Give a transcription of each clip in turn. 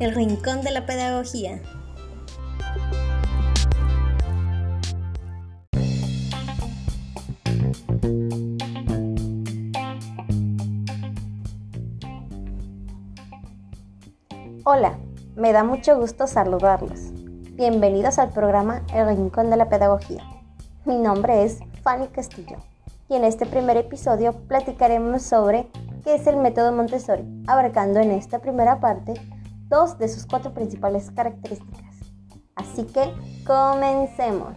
el rincón de la pedagogía. Hola, me da mucho gusto saludarlos. Bienvenidos al programa El Rincón de la Pedagogía. Mi nombre es Fanny Castillo y en este primer episodio platicaremos sobre qué es el método Montessori, abarcando en esta primera parte dos de sus cuatro principales características. Así que comencemos.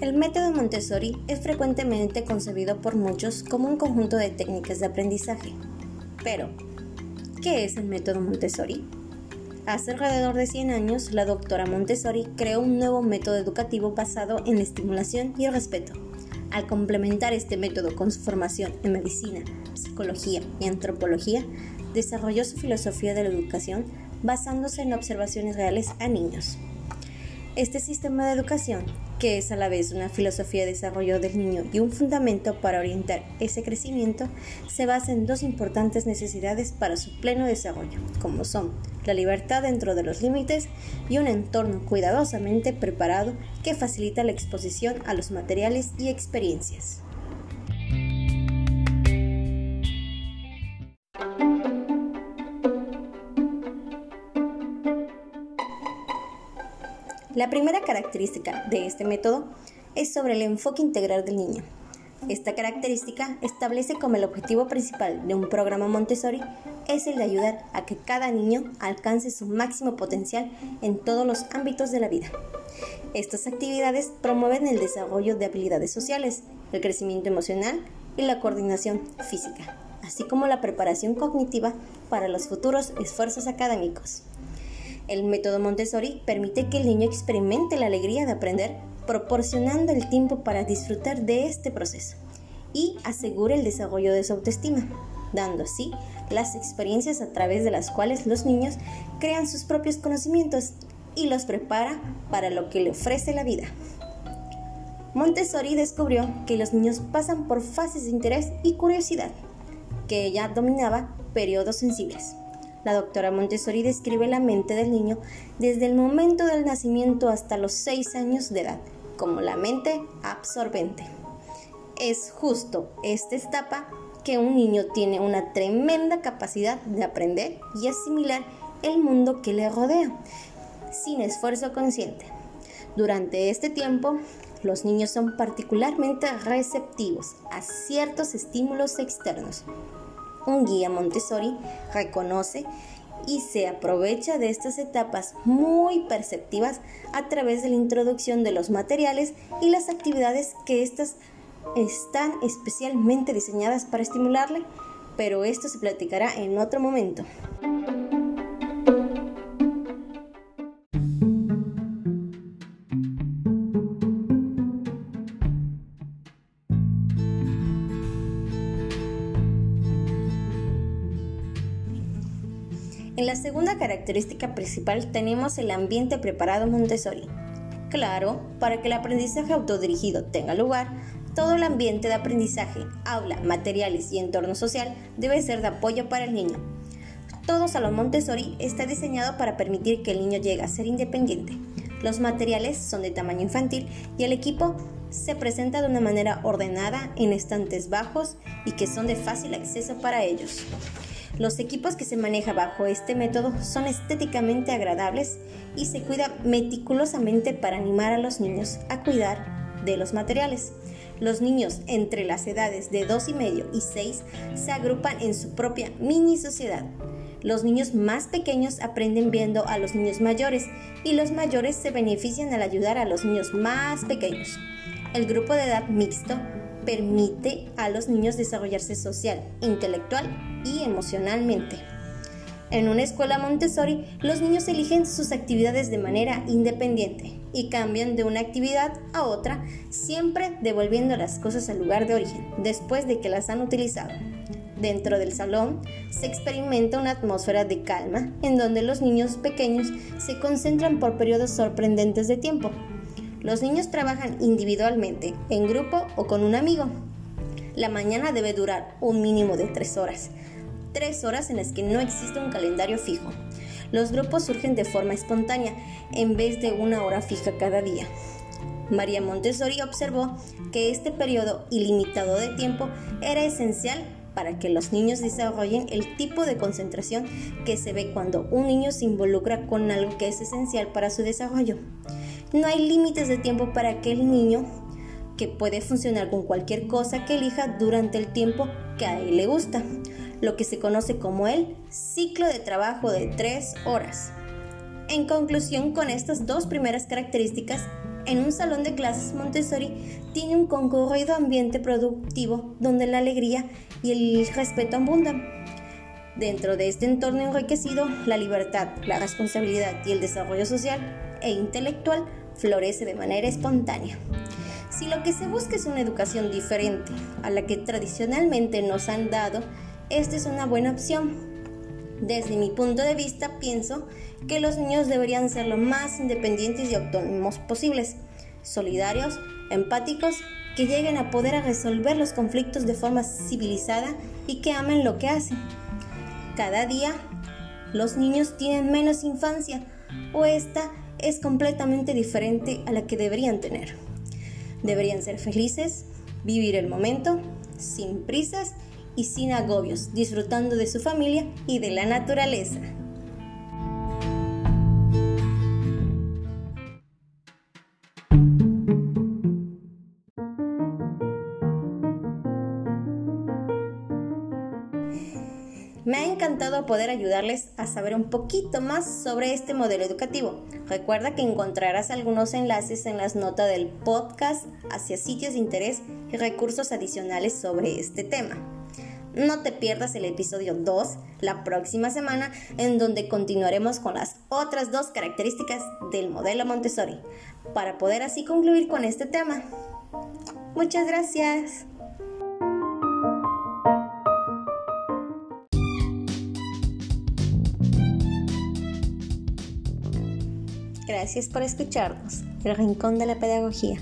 El método Montessori es frecuentemente concebido por muchos como un conjunto de técnicas de aprendizaje. Pero, ¿qué es el método Montessori? Hace alrededor de 100 años, la doctora Montessori creó un nuevo método educativo basado en la estimulación y el respeto. Al complementar este método con su formación en medicina, psicología y antropología, desarrolló su filosofía de la educación basándose en observaciones reales a niños. Este sistema de educación, que es a la vez una filosofía de desarrollo del niño y un fundamento para orientar ese crecimiento, se basa en dos importantes necesidades para su pleno desarrollo, como son la libertad dentro de los límites y un entorno cuidadosamente preparado que facilita la exposición a los materiales y experiencias. La primera característica de este método es sobre el enfoque integral del niño. Esta característica establece como el objetivo principal de un programa Montessori es el de ayudar a que cada niño alcance su máximo potencial en todos los ámbitos de la vida. Estas actividades promueven el desarrollo de habilidades sociales, el crecimiento emocional y la coordinación física, así como la preparación cognitiva para los futuros esfuerzos académicos. El método Montessori permite que el niño experimente la alegría de aprender, proporcionando el tiempo para disfrutar de este proceso y asegura el desarrollo de su autoestima, dando así las experiencias a través de las cuales los niños crean sus propios conocimientos y los prepara para lo que le ofrece la vida. Montessori descubrió que los niños pasan por fases de interés y curiosidad, que ella dominaba periodos sensibles. La doctora Montessori describe la mente del niño desde el momento del nacimiento hasta los 6 años de edad como la mente absorbente. Es justo esta etapa que un niño tiene una tremenda capacidad de aprender y asimilar el mundo que le rodea, sin esfuerzo consciente. Durante este tiempo, los niños son particularmente receptivos a ciertos estímulos externos, un guía Montessori reconoce y se aprovecha de estas etapas muy perceptivas a través de la introducción de los materiales y las actividades que estas están especialmente diseñadas para estimularle, pero esto se platicará en otro momento. En la segunda característica principal tenemos el ambiente preparado Montessori. Claro, para que el aprendizaje autodirigido tenga lugar, todo el ambiente de aprendizaje, aula, materiales y entorno social debe ser de apoyo para el niño. Todo salón Montessori está diseñado para permitir que el niño llegue a ser independiente. Los materiales son de tamaño infantil y el equipo se presenta de una manera ordenada en estantes bajos y que son de fácil acceso para ellos. Los equipos que se maneja bajo este método son estéticamente agradables y se cuida meticulosamente para animar a los niños a cuidar de los materiales. Los niños entre las edades de 2 y medio y 6 se agrupan en su propia mini sociedad. Los niños más pequeños aprenden viendo a los niños mayores y los mayores se benefician al ayudar a los niños más pequeños. El grupo de edad mixto permite a los niños desarrollarse social, intelectual y emocionalmente. En una escuela Montessori, los niños eligen sus actividades de manera independiente y cambian de una actividad a otra, siempre devolviendo las cosas al lugar de origen, después de que las han utilizado. Dentro del salón se experimenta una atmósfera de calma en donde los niños pequeños se concentran por periodos sorprendentes de tiempo. Los niños trabajan individualmente, en grupo o con un amigo. La mañana debe durar un mínimo de tres horas, tres horas en las que no existe un calendario fijo. Los grupos surgen de forma espontánea en vez de una hora fija cada día. María Montessori observó que este periodo ilimitado de tiempo era esencial para que los niños desarrollen el tipo de concentración que se ve cuando un niño se involucra con algo que es esencial para su desarrollo. No hay límites de tiempo para aquel niño que puede funcionar con cualquier cosa que elija durante el tiempo que a él le gusta, lo que se conoce como el ciclo de trabajo de tres horas. En conclusión, con estas dos primeras características, en un salón de clases Montessori tiene un concurrido ambiente productivo donde la alegría y el respeto abundan. Dentro de este entorno enriquecido, la libertad, la responsabilidad y el desarrollo social e intelectual florece de manera espontánea. Si lo que se busca es una educación diferente a la que tradicionalmente nos han dado, esta es una buena opción. Desde mi punto de vista, pienso que los niños deberían ser lo más independientes y autónomos posibles, solidarios, empáticos, que lleguen a poder resolver los conflictos de forma civilizada y que amen lo que hacen. Cada día, los niños tienen menos infancia o esta es completamente diferente a la que deberían tener. Deberían ser felices, vivir el momento, sin prisas y sin agobios, disfrutando de su familia y de la naturaleza. Me ha encantado poder ayudarles a saber un poquito más sobre este modelo educativo. Recuerda que encontrarás algunos enlaces en las notas del podcast hacia sitios de interés y recursos adicionales sobre este tema. No te pierdas el episodio 2 la próxima semana en donde continuaremos con las otras dos características del modelo Montessori para poder así concluir con este tema. Muchas gracias. Gracias por escucharnos. El Rincón de la Pedagogía.